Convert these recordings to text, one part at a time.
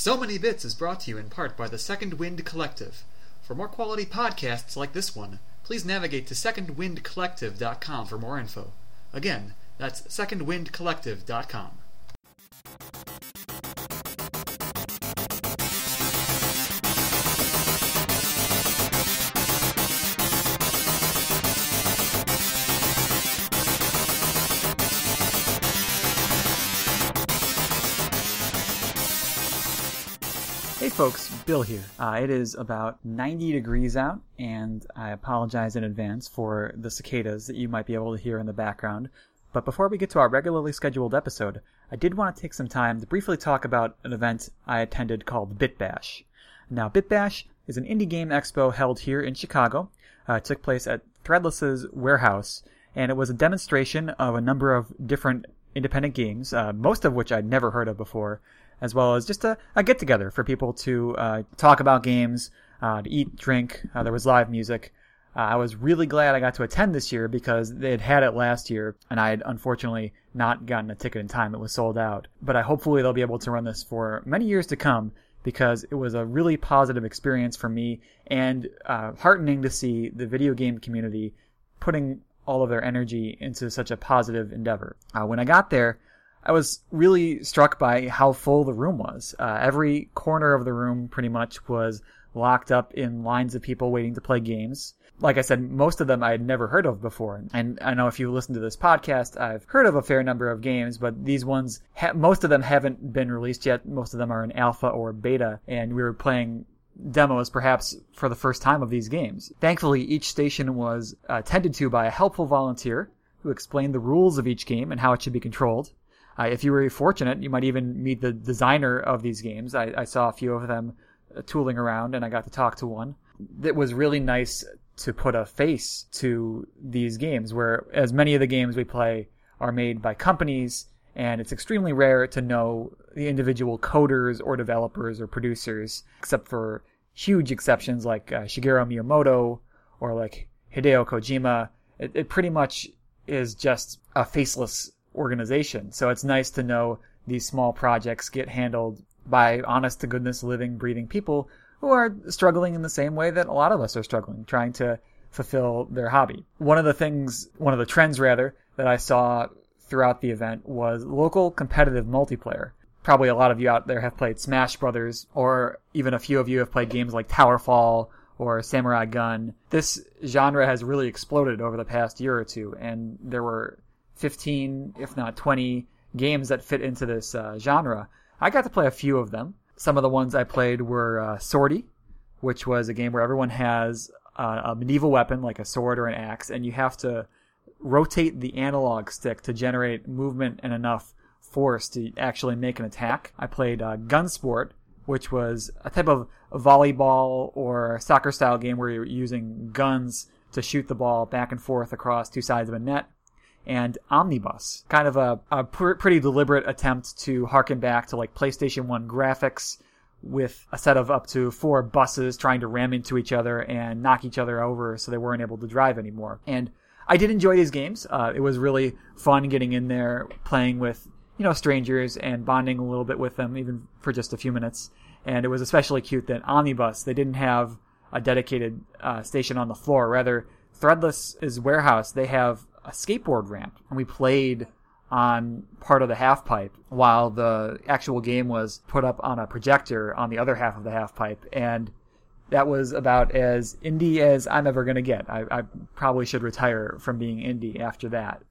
So Many Bits is brought to you in part by the Second Wind Collective. For more quality podcasts like this one, please navigate to secondwindcollective.com for more info. Again, that's secondwindcollective.com. Bill here. Uh, it is about 90 degrees out, and I apologize in advance for the cicadas that you might be able to hear in the background. But before we get to our regularly scheduled episode, I did want to take some time to briefly talk about an event I attended called BitBash. Now, BitBash is an indie game expo held here in Chicago. Uh, it took place at Threadless's warehouse, and it was a demonstration of a number of different independent games, uh, most of which I'd never heard of before, as well as just a, a get together for people to uh, talk about games, uh, to eat, drink. Uh, there was live music. Uh, I was really glad I got to attend this year because they had had it last year, and I had unfortunately not gotten a ticket in time. It was sold out. But I hopefully they'll be able to run this for many years to come because it was a really positive experience for me and uh, heartening to see the video game community putting all of their energy into such a positive endeavor. Uh, when I got there, I was really struck by how full the room was. Uh, every corner of the room pretty much was locked up in lines of people waiting to play games. Like I said, most of them I had never heard of before. And I know if you listen to this podcast, I've heard of a fair number of games, but these ones, ha- most of them haven't been released yet. Most of them are in alpha or beta, and we were playing demos perhaps for the first time of these games. Thankfully, each station was attended to by a helpful volunteer who explained the rules of each game and how it should be controlled. Uh, if you were fortunate, you might even meet the designer of these games. I, I saw a few of them uh, tooling around, and I got to talk to one. It was really nice to put a face to these games, where as many of the games we play are made by companies, and it's extremely rare to know the individual coders or developers or producers, except for huge exceptions like uh, Shigeru Miyamoto or like Hideo Kojima. It, it pretty much is just a faceless organization. So it's nice to know these small projects get handled by honest to goodness living, breathing people who are struggling in the same way that a lot of us are struggling, trying to fulfill their hobby. One of the things, one of the trends rather, that I saw throughout the event was local competitive multiplayer. Probably a lot of you out there have played Smash Brothers, or even a few of you have played games like Towerfall or Samurai Gunn. This genre has really exploded over the past year or two, and there were 15, if not 20 games that fit into this uh, genre. I got to play a few of them. Some of the ones I played were uh, Swordy, which was a game where everyone has uh, a medieval weapon like a sword or an axe, and you have to rotate the analog stick to generate movement and enough force to actually make an attack. I played uh, Gunsport, which was a type of volleyball or soccer style game where you're using guns to shoot the ball back and forth across two sides of a net and Omnibus. Kind of a, a pr- pretty deliberate attempt to harken back to like PlayStation 1 graphics with a set of up to four buses trying to ram into each other and knock each other over so they weren't able to drive anymore. And I did enjoy these games. Uh, it was really fun getting in there, playing with, you know, strangers and bonding a little bit with them, even for just a few minutes. And it was especially cute that Omnibus, they didn't have a dedicated uh, station on the floor. Rather, Threadless is warehouse, they have a skateboard ramp, and we played on part of the half pipe while the actual game was put up on a projector on the other half of the half pipe and that was about as indie as I'm ever going to get. I, I, probably should retire from being indie after that.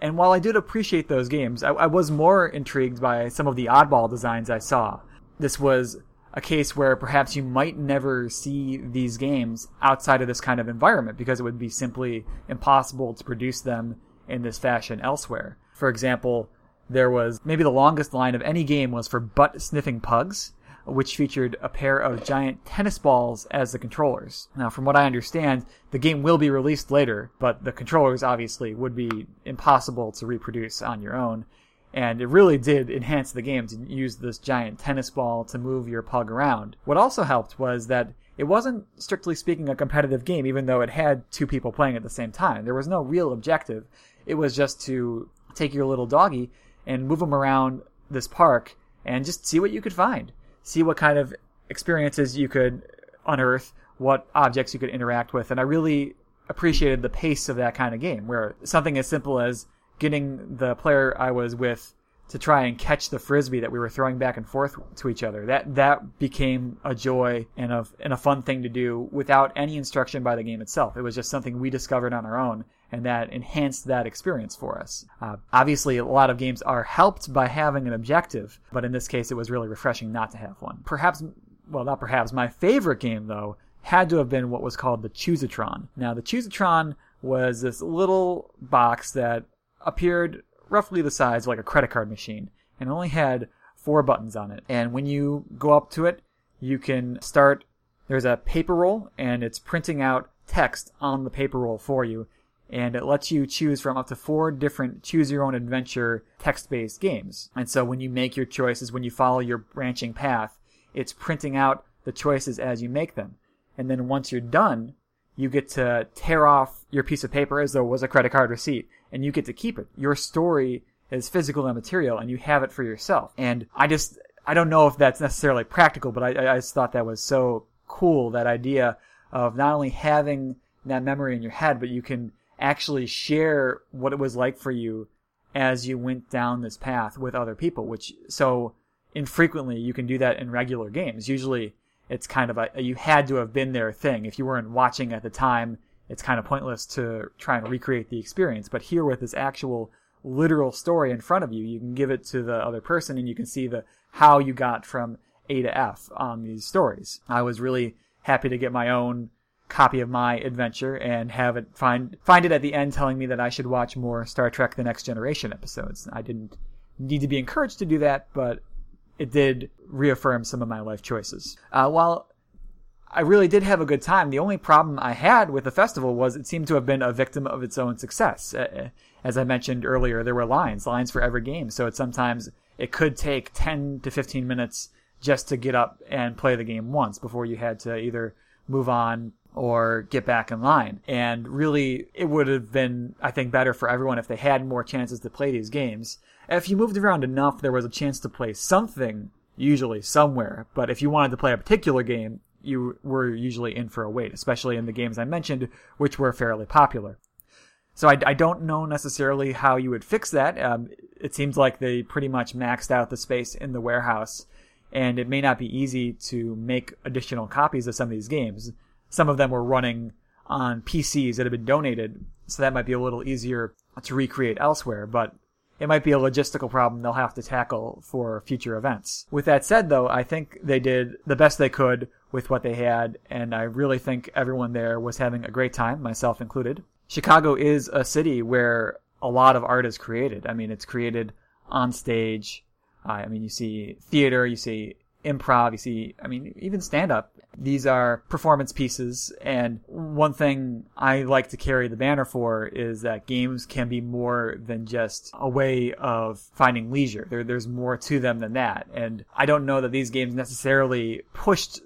And while I did appreciate those games, I, I was more intrigued by some of the oddball designs I saw. This was a case where perhaps you might never see these games outside of this kind of environment because it would be simply impossible to produce them in this fashion elsewhere. For example, there was maybe the longest line of any game was for butt sniffing pugs, which featured a pair of giant tennis balls as the controllers. Now, from what I understand, the game will be released later, but the controllers obviously would be impossible to reproduce on your own and it really did enhance the game to use this giant tennis ball to move your pug around. What also helped was that it wasn't strictly speaking a competitive game, even though it had two people playing at the same time. There was no real objective. It was just to take your little doggy and move him around this park and just see what you could find. see what kind of experiences you could unearth, what objects you could interact with, and I really appreciated the pace of that kind of game, where something as simple as getting the player I was with to try and catch the frisbee that we were throwing back and forth to each other. That that became a joy and a and a fun thing to do without any instruction by the game itself. It was just something we discovered on our own, and that enhanced that experience for us. Uh, obviously, a lot of games are helped by having an objective, but in this case, it was really refreshing not to have one. Perhaps, well, not perhaps. My favorite game though had to have been what was called the Choosatron. Now, the Choosatron was this little box that appeared roughly the size of like a credit card machine and only had four buttons on it. And when you go up to it, you can start, there's a paper roll and it's printing out text on the paper roll for you. And it lets you choose from up to four different choose your own adventure text based games. And so when you make your choices, when you follow your branching path, it's printing out the choices as you make them. And then once you're done, you get to tear off your piece of paper as though it was a credit card receipt and you get to keep it. Your story is physical and material and you have it for yourself. And I just, I don't know if that's necessarily practical, but I, I just thought that was so cool, that idea of not only having that memory in your head, but you can actually share what it was like for you as you went down this path with other people, which so infrequently you can do that in regular games. Usually it's kind of a, a you had to have been there thing. If you weren't watching at the time, it's kind of pointless to try and recreate the experience. But here with this actual literal story in front of you, you can give it to the other person and you can see the how you got from A to F on these stories. I was really happy to get my own copy of my adventure and have it find find it at the end telling me that I should watch more Star Trek the Next Generation episodes. I didn't need to be encouraged to do that, but it did reaffirm some of my life choices. Uh, while I really did have a good time, the only problem I had with the festival was it seemed to have been a victim of its own success. Uh, as I mentioned earlier, there were lines, lines for every game, so it sometimes it could take 10 to 15 minutes just to get up and play the game once before you had to either move on or get back in line. And really, it would have been, I think, better for everyone if they had more chances to play these games. If you moved around enough, there was a chance to play something, usually somewhere. But if you wanted to play a particular game, you were usually in for a wait, especially in the games I mentioned, which were fairly popular. So I, I don't know necessarily how you would fix that. Um, it seems like they pretty much maxed out the space in the warehouse, and it may not be easy to make additional copies of some of these games some of them were running on PCs that had been donated, so that might be a little easier to recreate elsewhere, but it might be a logistical problem they'll have to tackle for future events. With that said, though, I think they did the best they could with what they had, and I really think everyone there was having a great time, myself included. Chicago is a city where a lot of art is created. I mean, it's created on stage. Uh, I mean, you see theater, you see improv, you see, I mean, even stand up. These are performance pieces. And one thing I like to carry the banner for is that games can be more than just a way of finding leisure. There, there's more to them than that. And I don't know that these games necessarily pushed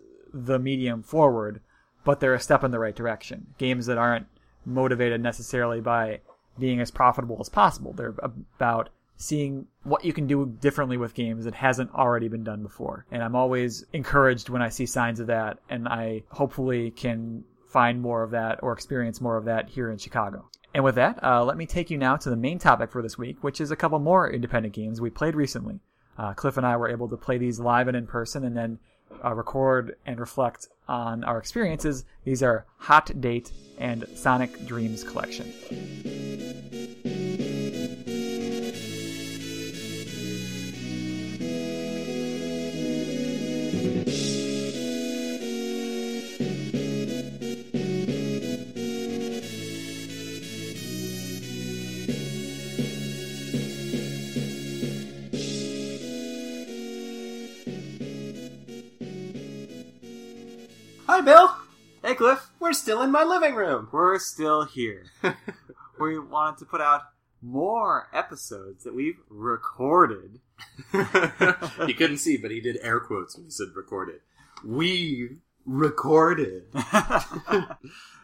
the medium forward, but they're a step in the right direction. Games that aren't motivated necessarily by being as profitable as possible. They're about seeing what you can do differently with games that hasn't already been done before. And I'm always encouraged when I see signs of that, and I hopefully can find more of that or experience more of that here in Chicago. And with that, uh, let me take you now to the main topic for this week, which is a couple more independent games we played recently. Uh, Cliff and I were able to play these live and in person and then uh, record and reflect on our experiences. These are Hot Date and Sonic Dreams Collection. We're still in my living room. We're still here. we wanted to put out more episodes that we've recorded. you couldn't see, but he did air quotes when he said recorded. We recorded.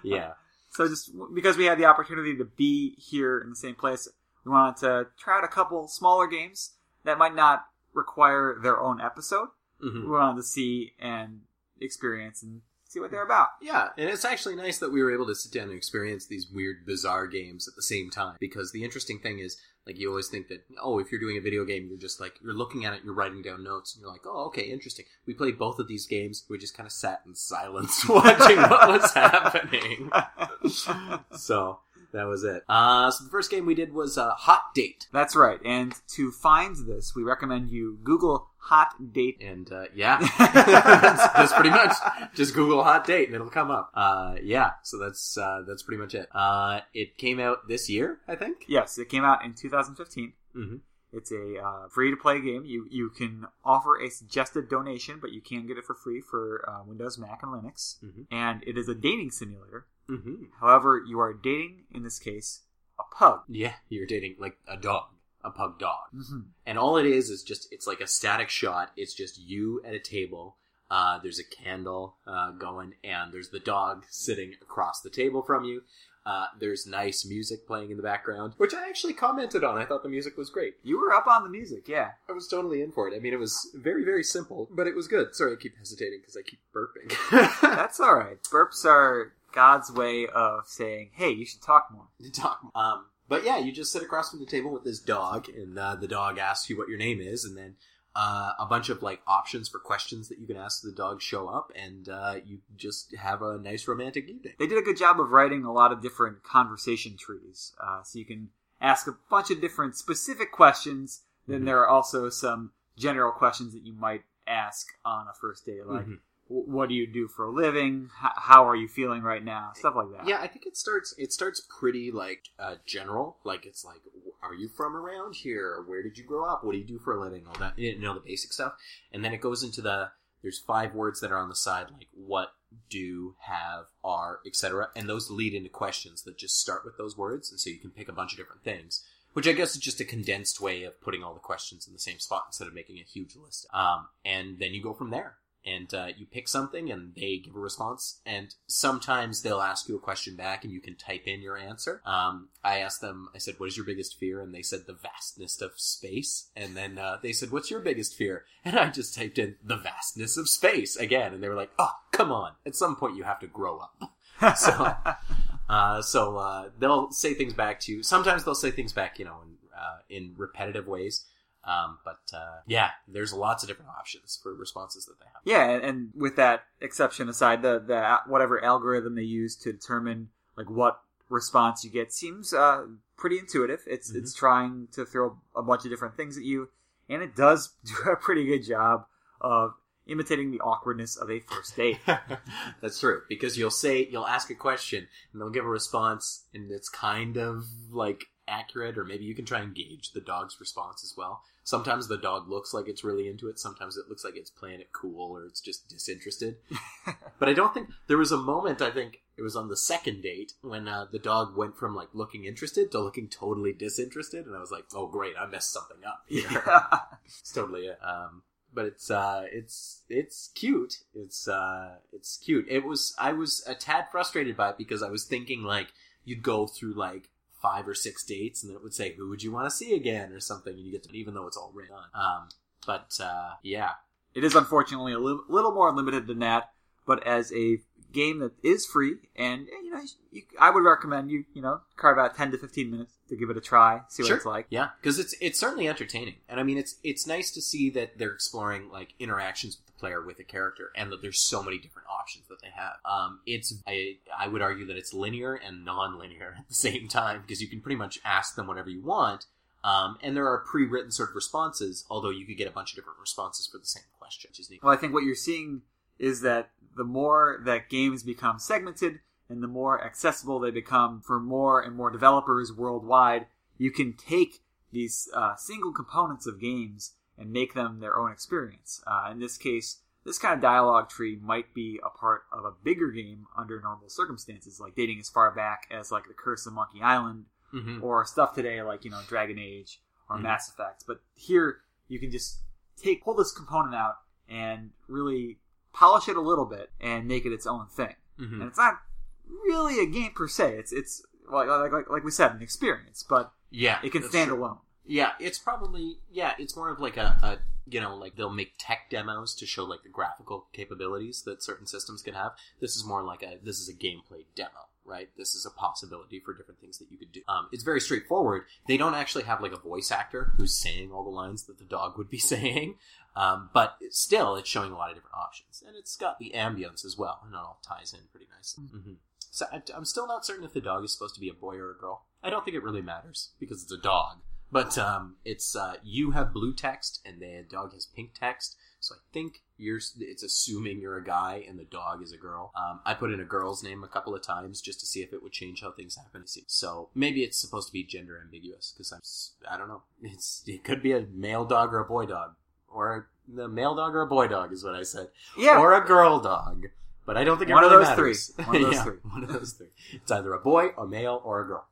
yeah. So just because we had the opportunity to be here in the same place, we wanted to try out a couple smaller games that might not require their own episode, Mhm. we wanted to see and experience and see what they're about. Yeah, and it's actually nice that we were able to sit down and experience these weird, bizarre games at the same time. Because the interesting thing is, like, you always think that, oh, if you're doing a video game, you're just like, you're looking at it, you're writing down notes, and you're like, oh, okay, interesting. We played both of these games, we just kind of sat in silence watching what was happening. so, that was it. Uh, so the first game we did was uh, Hot Date. That's right. And to find this, we recommend you Google hot date. And uh, yeah, that's, pretty much just Google hot date and it'll come up. Uh, yeah, so that's uh, that's pretty much it. Uh, it came out this year, I think. Yes, it came out in 2015. Mm-hmm. It's a uh, free to play game. You you can offer a suggested donation, but you can get it for free for uh, Windows, Mac, and Linux. Mhm. And it is a dating simulator. Mm-hmm. However, you are dating in this case a pug. Yeah, you're dating like a dog, a pug dog, Mm-hmm. and all it is is just it's like a static shot. It's just you at a table. Uh, there's a candle uh, going, and there's the dog sitting across the table from you. Uh, there's nice music playing in the background, which I actually commented on. I thought the music was great. You were up on the music, yeah. I was totally in for it. I mean, it was very, very simple, but it was good. Sorry, I keep hesitating because I keep burping. That's all right. Burps are God's way of saying, "Hey, you should talk more." to talk. Um, but yeah, you just sit across from the table with this dog, and uh, the dog asks you what your name is, and then uh, a bunch of like options for questions that you can ask the dog show up, and uh, you just have a nice romantic evening. They did a good job of writing a lot of different conversation trees, uh, so you can ask a bunch of different specific questions. Then Mhm. there are also some general questions that you might ask on a first date, like, Mhm. "Wh- "What do you do for a living? How are you feeling right now?" Stuff like that. Yeah, I think it starts. It starts pretty like uh, general. Like it's like, are you from around here? Where did you grow up? What do you do for a living? All that, you know, the basic stuff. And then it goes into the. There's five words that are on the side, like what, do, have, are, etc. And those lead into questions that just start with those words, and so you can pick a bunch of different things. Which I guess is just a condensed way of putting all the questions in the same spot instead of making a huge list. Um, and then you go from there and uh, you pick something and they give a response and sometimes they'll ask you a question back and you can type in your answer. Um, i asked them i said what is your biggest fear? And they said the vastness of space. And then uh, they said what's your biggest fear? And i just typed in the vastness of space again. And they were like oh come on. At some point you have to grow up. So uh, so uh, they'll say things back to you. Sometimes they'll say things back you know in, uh, in repetitive ways um, but uh, yeah, there's lots of different options for responses that they have. Yeah, and, with that exception aside, the the whatever algorithm they use to determine like what response you get seems uh, pretty intuitive. It's Mhm. it's trying to throw a bunch of different things at you, and it does do a pretty good job of imitating the awkwardness of a first date. That's true because you'll say you'll ask a question and they'll give a response and it's kind of like accurate or maybe you can try and gauge the dog's response as well. Sometimes the dog looks like it's really into it, sometimes it looks like it's playing it cool or it's just disinterested. but I don't think there was a moment I think it was on the second date when uh, the dog went from like looking interested to looking totally disinterested and I was like, "Oh great, I messed something up." here." it's totally it. Um, but it's uh, it's it's cute. It's uh, it's cute. It was I was a tad frustrated by it because I was thinking like you'd go through like five or six dates and then it would say who would you want to see again or something and you get to even though it's all written. Um, but uh, yeah, It is unfortunately a li- little more limited than that, but as a game that is free, and eh, you know, you, I would recommend you, you know, carve out ten to fifteen minutes to give it a try, see what Sure. it's like. Yeah, because it's it's certainly entertaining, and I mean it's it's nice to see that they're exploring like interactions with the player with a character, and that there's so many different options that they have. Um, it's I I would argue that it's linear and non-linear at the same time because you can pretty much ask them whatever you want, um, and there are pre-written sort of responses. Although you could get a bunch of different responses for the same question, which is neat. Well, I think what you're seeing is that the more that games become segmented and the more accessible they become for more and more developers worldwide, you can take these uh, single components of games and make them their own experience. Uh, in this case, this kind of dialogue tree might be a part of a bigger game under normal circumstances, like dating as far back as like The Curse of Monkey Island Mm-hmm. or stuff today like you know Dragon Age or Mhm. Mass Effect. But here you can just take pull this component out and really polish it a little bit and make it its own thing. Mm-hmm. And it's not really a game per se. It's it's like like like, we said, an experience, but Yeah, it can stand true. alone. Yeah, it's probably yeah, it's more of like a, a you know, like they'll make tech demos to show like the graphical capabilities that certain systems can have. This is more like a this is a gameplay demo, right? This is a possibility for different things that you could do. Um, it's very straightforward. They don't actually have like a voice actor who's saying all the lines that the dog would be saying, um, but still, it's showing a lot of different options, and it's got the ambience as well, and it all ties in pretty nicely. Mm-hmm. So I, I'm still not certain if the dog is supposed to be a boy or a girl. I don't think it really matters because it's a dog. But um, it's uh, you have blue text and the dog has pink text. So I think you're it's assuming you're a guy and the dog is a girl. Um, I put in a girl's name a couple of times just to see if it would change how things happen. So maybe it's supposed to be gender ambiguous because I'm I don't know. It's it could be a male dog or a boy dog or the male dog or a boy dog is what I said. Yeah. Or a girl dog. But I don't think One of those matters. three. One of those Yeah, three. One of those three. It's either a boy, a male, or a girl.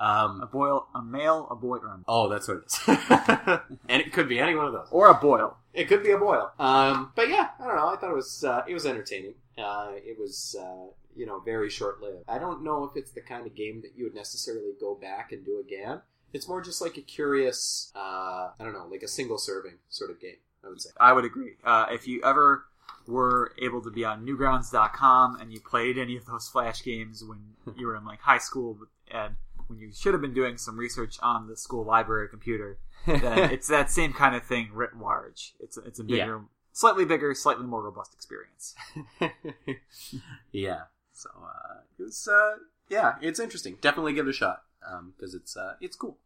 Um, a boil, a male, a boy, or, a- Oh, that's what it is. and it could be any one of those. or a boil. It could be a boil. Um, but yeah, I don't know. I thought it was uh, it was entertaining. Uh, it was uh, you know very short lived. I don't know if it's the kind of game that you would necessarily go back and do again. It's more just like a curious, uh, I don't know, like a single serving sort of game. I would say. I would agree. Uh, if you ever were able to be on Newgrounds.com and you played any of those Flash games when you were in like high school and when you should have been doing some research on the school library computer, then it's that same kind of thing writ large. It's it's a bigger, slightly bigger, slightly more robust experience. yeah. So uh, it was. Uh, yeah, it's interesting. Definitely give it a shot because it's uh, it's cool.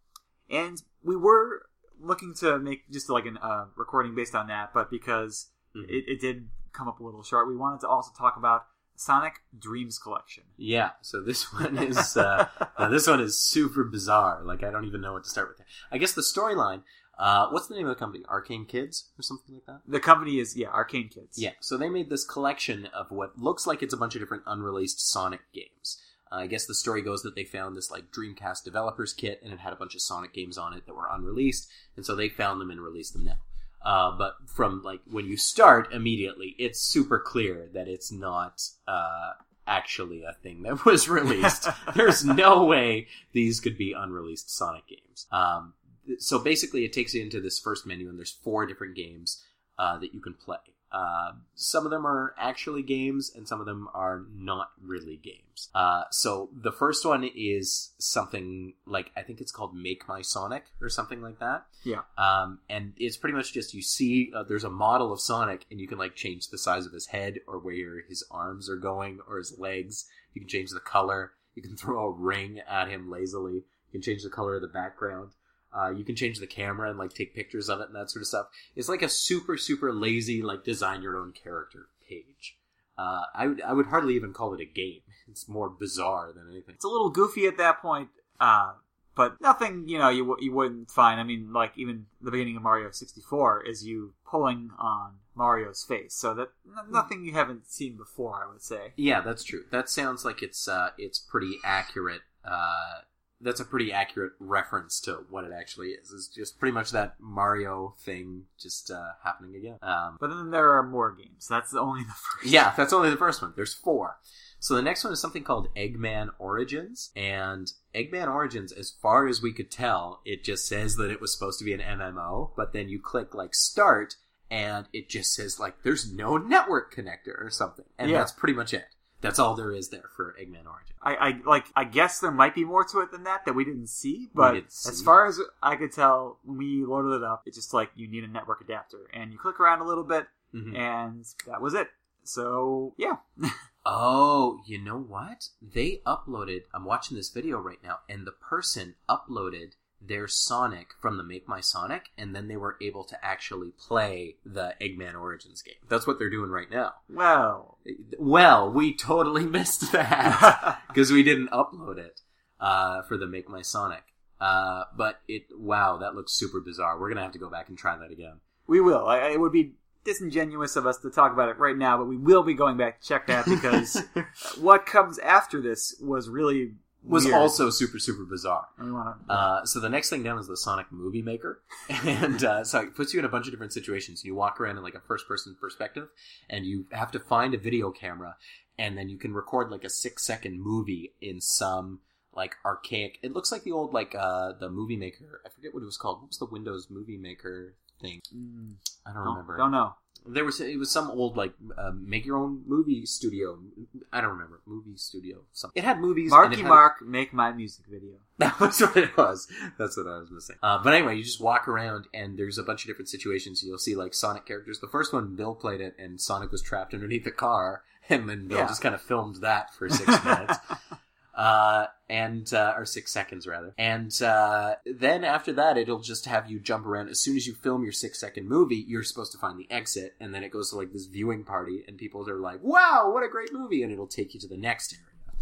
And we were looking to make just like a uh, recording based on that, but because Mhm. it, it did come up a little short, we wanted to also talk about Sonic Dreams Collection. Yeah, so this one is uh, this one is super bizarre. Like I don't even know what to start with. I guess the storyline. Uh, what's the name of the company? Arcane Kids or something like that. The company is yeah, Arcane Kids. Yeah, so they made this collection of what looks like it's a bunch of different unreleased Sonic games. Uh, I guess the story goes that they found this like Dreamcast developers kit and it had a bunch of Sonic games on it that were unreleased, and so they found them and released them now. Uh, but from like when you start immediately, it's super clear that it's not uh, actually a thing that was released. There's no way these could be unreleased Sonic games. Um, so basically, it takes you into this first menu, and there's four different games uh, that you can play. Uh, some of them are actually games, and some of them are not really games. Uh, so the first one is something like I think it's called Make My Sonic or something like that. Yeah. Um, and it's pretty much just you see uh, there's a model of Sonic, and you can like change the size of his head or where his arms are going or his legs. You can change the color. You can throw a ring at him lazily. You can change the color of the background. Uh, you can change the camera and like take pictures of it and that sort of stuff. It's like a super super lazy like design your own character page. Uh, I would I would hardly even call it a game. It's more bizarre than anything. It's a little goofy at that point, uh, but nothing you know you w- you wouldn't find. I mean, like even the beginning of Mario sixty four is you pulling on Mario's face, so that n- nothing you haven't seen before. I would say. Yeah, that's true. That sounds like it's uh, it's pretty accurate. Uh, that's a pretty accurate reference to what it actually is. It's just pretty much that Mario thing just uh, happening again. Um, But then there are more games. That's only the first. yeah, that's only the first one. There's four. So the next one is something called Eggman Origins, and Eggman Origins, as far as we could tell, it just says that it was supposed to be an MMO, but then you click like start, and it just says like there's no network connector or something, and Yeah. that's pretty much it. That's all there is there for Eggman Origin. I, I like. I guess there might be more to it than that that we didn't see. But didn't see. as far as I could tell, when we loaded it up, it's just like you need a network adapter, and you click around a little bit, Mhm. and that was it. So yeah, Oh, you know what? They uploaded. I'm watching this video right now, and the person uploaded their Sonic from the Make My Sonic, and then they were able to actually play the Eggman Origins game. That's what they're doing right now. well, Well, we totally missed that because we didn't upload it uh, for the Make My Sonic. Uh, but it, wow, that looks super bizarre. We're gonna have to go back and try that again. we will. I, it would be disingenuous of us to talk about it right now, but we will be going back to check that because what comes after this was really Was weird. also super super bizarre. Uh, so the next thing down is the Sonic Movie Maker, and uh, so it puts you in a bunch of different situations. You walk around in like a first-person perspective, and you have to find a video camera, and then you can record like a six-second movie in some like archaic. It looks like the old like uh, the Movie Maker. I forget what it was called. What was the Windows Movie Maker thing. Mm, I don't don't, remember. don't know. There was it was some old like uh, make your own movie studio. I don't remember movie studio. Something. It had movies. Marky had- Mark, make my music video. That was what it was. That's what I was missing. Uh, but anyway, you just walk around and there's a bunch of different situations. You'll see like Sonic characters. The first one, Bill played it, and Sonic was trapped underneath the car, and then Bill Yeah. just kind of filmed that for six minutes. Uh, and uh, or six seconds rather, and uh, then after that, it'll just have you jump around. As soon as you film your six second movie, you're supposed to find the exit, and then it goes to like this viewing party, and people are like, "Wow, what a great movie!" and it'll take you to the next area.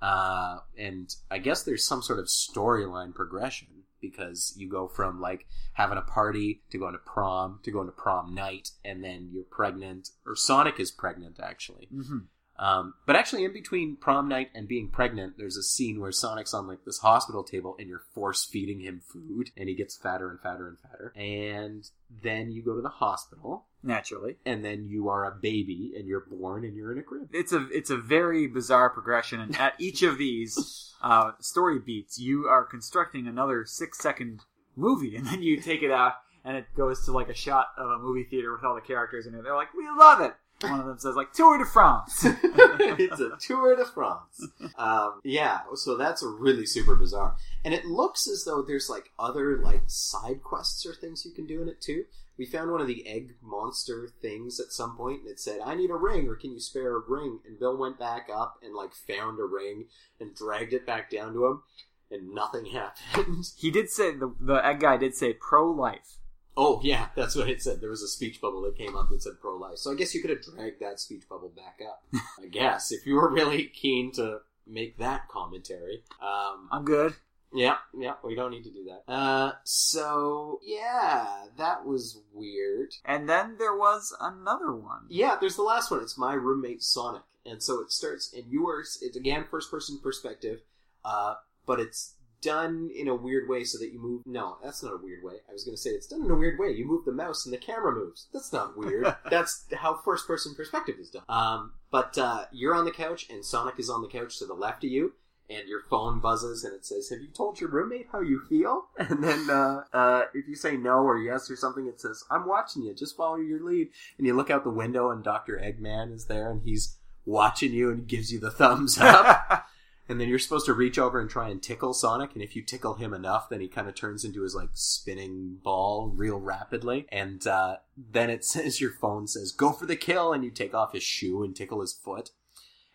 Uh, and I guess there's some sort of storyline progression because you go from like having a party to going to prom to going to prom night, and then you're pregnant, or Sonic is pregnant actually. hmm Um, but actually, in between prom night and being pregnant, there's a scene where Sonic's on like this hospital table, and you're force feeding him food, and he gets fatter and fatter and fatter. And then you go to the hospital, Naturally, and then you are a baby, and you're born, and you're in a crib. it's a it's a very bizarre progression, and at each of these uh, story beats, you are constructing another six second movie, and then you take it out, and it goes to like a shot of a movie theater with all the characters in it. They're like, "We love it." One of them says like "Tour de France." it's a tour de France. Um, yeah, so that's really super bizarre, and it looks as though there's like other like side quests or things you can do in it too. We found one of the egg monster things at some point, and it said, "I need a ring, or can you spare a ring?" And Bill went back up and like found a ring and dragged it back down to him, and nothing happened. he did say the the egg guy did say pro life. Oh yeah, that's what it said. There was a speech bubble that came up that said pro life. So I guess you could have dragged that speech bubble back up. I guess if you were really keen to make that commentary. Um, I'm good. yeah, yeah, we don't need to do that. Uh, so yeah, that was weird. And then there was another one. Yeah, there's the last one. It's my roommate Sonic, and so it starts, and you are. It's again first person perspective, uh, but it's done in a weird way so that you move. No, that's not a weird way. I was going to say it's done in a weird way. You move the mouse and the camera moves. That's not weird. that's how first person perspective is done. Um, but uh, you're on the couch, and Sonic is on the couch to the left of you. And your phone buzzes and it says, "Have you told your roommate how you feel?" And then, uh, uh, if you say no or yes or something, it says, "I'm watching you. Just follow your lead." And you look out the window, and Doctor Eggman is there, and he's watching you and gives you the thumbs up. and then you're supposed to reach over and try and tickle Sonic, and if you tickle him enough, then he kind of turns into his like spinning ball real rapidly. And uh, then it says your phone says, "Go for the kill," and you take off his shoe and tickle his foot.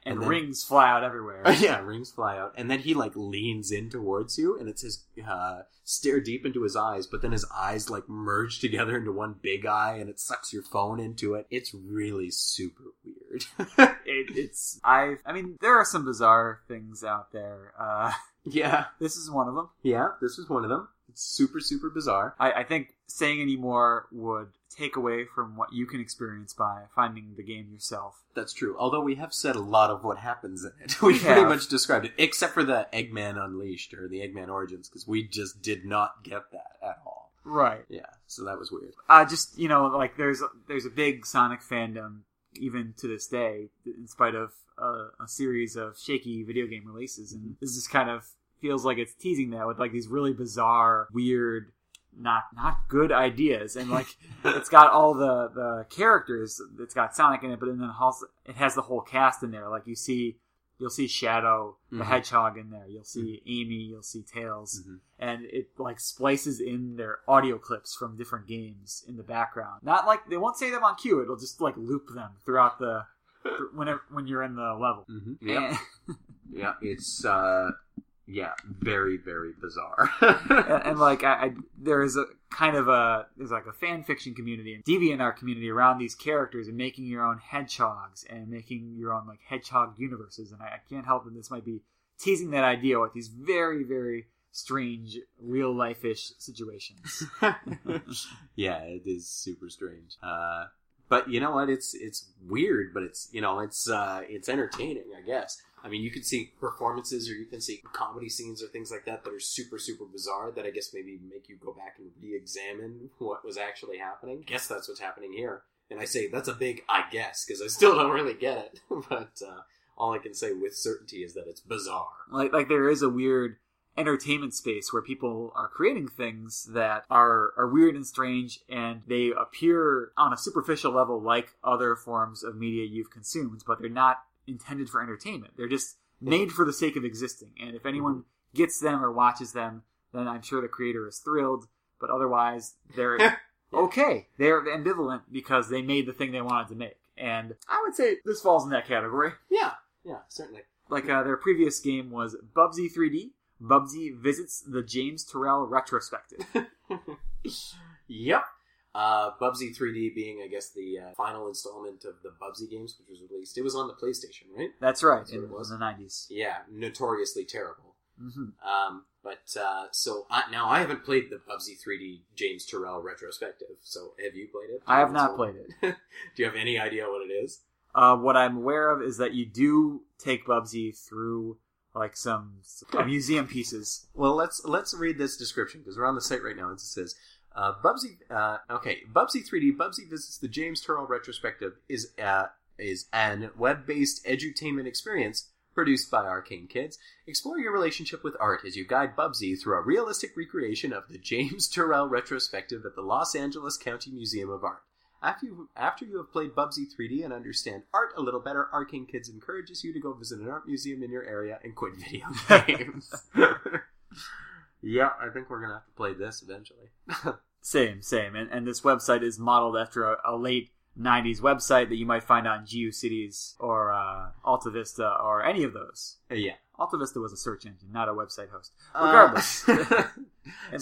And And then- rings fly out everywhere. yeah, rings fly out, and then he like leans in towards you, and it says uh, stare deep into his eyes, but then his eyes like merge together into one big eye, and it sucks your phone into it. It's really super weird. it, it's I. I mean, there are some bizarre things out there. Uh, yeah, this is one of them. yeah, this is one of them. It's super super bizarre. I, I think saying any more would take away from what you can experience by finding the game yourself. That's true. Although we have said a lot of what happens in it, we We pretty have. much described it, except for the Eggman Unleashed or the Eggman Origins, because we just did not get that at all. Right. Yeah, so that was weird. Uh, just you know, like there's there's a big Sonic fandom even to this day, in spite of uh, a series of shaky video game releases, and this just kind of feels like it's teasing that with like these really bizarre, weird, not not good ideas, and like it's got all the the characters. It's got Sonic in it, but then also it has the whole cast in there. Like you see. You'll see Shadow the Mhm. Hedgehog in there. You'll see Amy. You'll see Tails Mhm. and it like splices in their audio clips from different games in the background. Not like they won't say them on cue; it'll just like loop them throughout the whenever when you're in the level. Mm-hmm. Yeah, yeah, it's uh, yeah, very very bizarre. and, and, like I, I, there is a kind of a there's like a fan fiction community and DeviantArt community around these characters and making your own hedgehogs and making your own like hedgehog universes. And I, I can't help that this might be teasing that idea with these very very strange real life ish situations. yeah, it is super strange. Uh, but you know what? It's it's weird, but it's you know it's uh, it's entertaining, I guess. I mean, you can see performances or you can see comedy scenes or things like that that are super super bizarre that I guess maybe make you go back and re-examine what was actually happening. I guess that's what's happening here. And I say that's a big I guess because I still don't really get it, but uh, all I can say with certainty is that it's bizarre. like like there is a weird entertainment space where people are creating things that are are weird and strange and they appear on a superficial level like other forms of media you've consumed but they're not intended for entertainment. They're just made for the sake of existing. And if anyone gets them or watches them then i'm sure the creator is thrilled but otherwise they're okay. They're ambivalent because they made the thing they wanted to make. And i would say this falls in that category. Yeah, yeah, certainly. like uh, their previous game was Bubsy 3D. Bubsy visits the James Turrell retrospective. Yep. Uh, Bubsy 3D being, I guess, the uh, final installment of the Bubsy games, which was released. It was on the PlayStation, right? That's right, That's it was. in the 90s. Yeah, notoriously terrible. hmm Um, but uh, so I, now I haven't played the Bubsy 3D James Turrell retrospective. So have you played it? I have not played it. Do you have any idea what it is? Uh, what I'm aware of is that you do take Bubsy through like some museum pieces. Well, let's let's read this description because we're on the site right now. It says, uh, "Bubsy, uh, okay, Bubsy 3D. Bubsy visits the James Turrell retrospective is uh, is an web-based edutainment experience produced by Arcane Kids. Explore your relationship with art as you guide Bubsy through a realistic recreation of the James Turrell retrospective at the Los Angeles County Museum of Art." After you, after you have played Bubsy 3D and understand art a little better, Arcane Kids encourages you to go visit an art museum in your area and quit video games. yeah, I think we're gonna have to play this eventually. Same, same. And, and this website is modeled after a, a late 90s website that you might find on GeoCities or uh, Alta Vista or any of those. Uh, yeah. Alta Vista was a search engine, not a website host. Uh, Regardless. A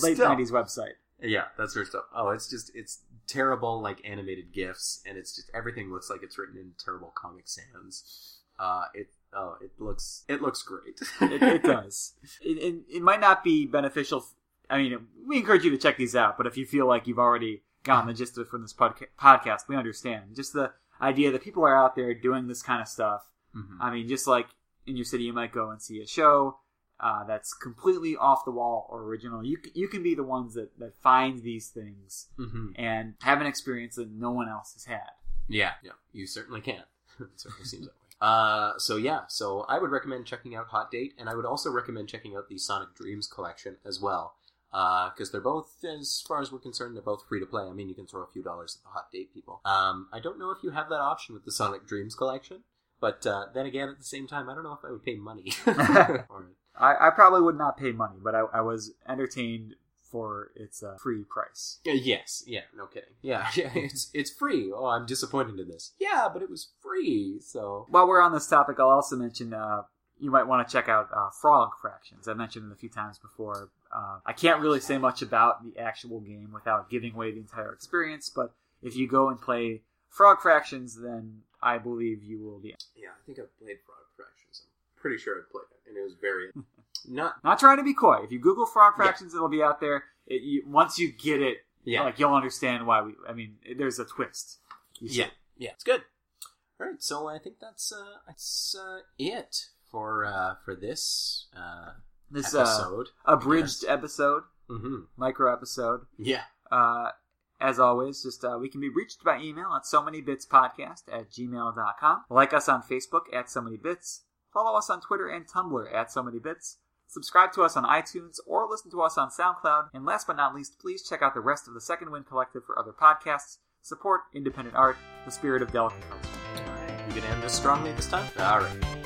late Still. 90s website. yeah, that's her stuff. Oh, it's just it's terrible like animated gifs, and it's just everything looks like it's written in terrible Comic Sans. Uh, it oh, it looks it looks great. It, it does. It, it, it might not be beneficial. f- I mean, we encourage you to check these out, but if you feel like you've already gotten the gist of it from this podca- podcast, we understand. Just the idea that people are out there doing this kind of stuff. Mhm. I mean, just like in your city, you might go and see a show uh, that's completely off the wall or original. You you can be the ones that that find these things Mhm. and have an experience that no one else has had. Yeah, yeah, you certainly can. it certainly seems that way. Uh, so yeah, so I would recommend checking out Hot Date, and I would also recommend checking out the Sonic Dreams collection as well, because they're both, as far as we're concerned, they're both free to play. I mean, you can throw a few dollars at the Hot Date people. Um, I don't know if you have that option with the Sonic Dreams collection, but uh, then again, at the same time, I don't know if I would pay money. for it. I, I probably would not pay money, but I, I was entertained for its uh, free price. Yes, yeah, no kidding. Yeah, yeah, it's it's free. Oh, I'm disappointed in this. Yeah, but it was free, so While we're on this topic, I'll also mention uh, you might want to check out uh, Frog Fractions. I mentioned it a few times before. Uh, I can't really say much about the actual game without giving away the entire experience, but if you go and play Frog Fractions, then I believe you will be. Yeah, I think I've played Frog Fractions. I'm pretty sure I've played it, and it was very not. Not trying to be coy. If you Google Frog Yeah. Fractions, it'll be out there. It, you, once you get it, Yeah, like you'll understand why we. I mean, there's a twist. Yeah, yeah. It's good. All right, so I think that's uh, that's uh, it for uh, for this uh, This uh, episode. abridged episode, hmm micro episode. Yeah, Uh, as always, just uh, we can be reached by email at so many bits podcast at gmail.com. Like us on Facebook at so many bits. Follow us on Twitter and Tumblr at so many bits. Subscribe to us on iTunes or listen to us on SoundCloud. And last but not least, please check out the rest of the Second Wind Collective for other podcasts. Support independent art, the spirit of delicate culture. all right. You can end this strongly this time. All right.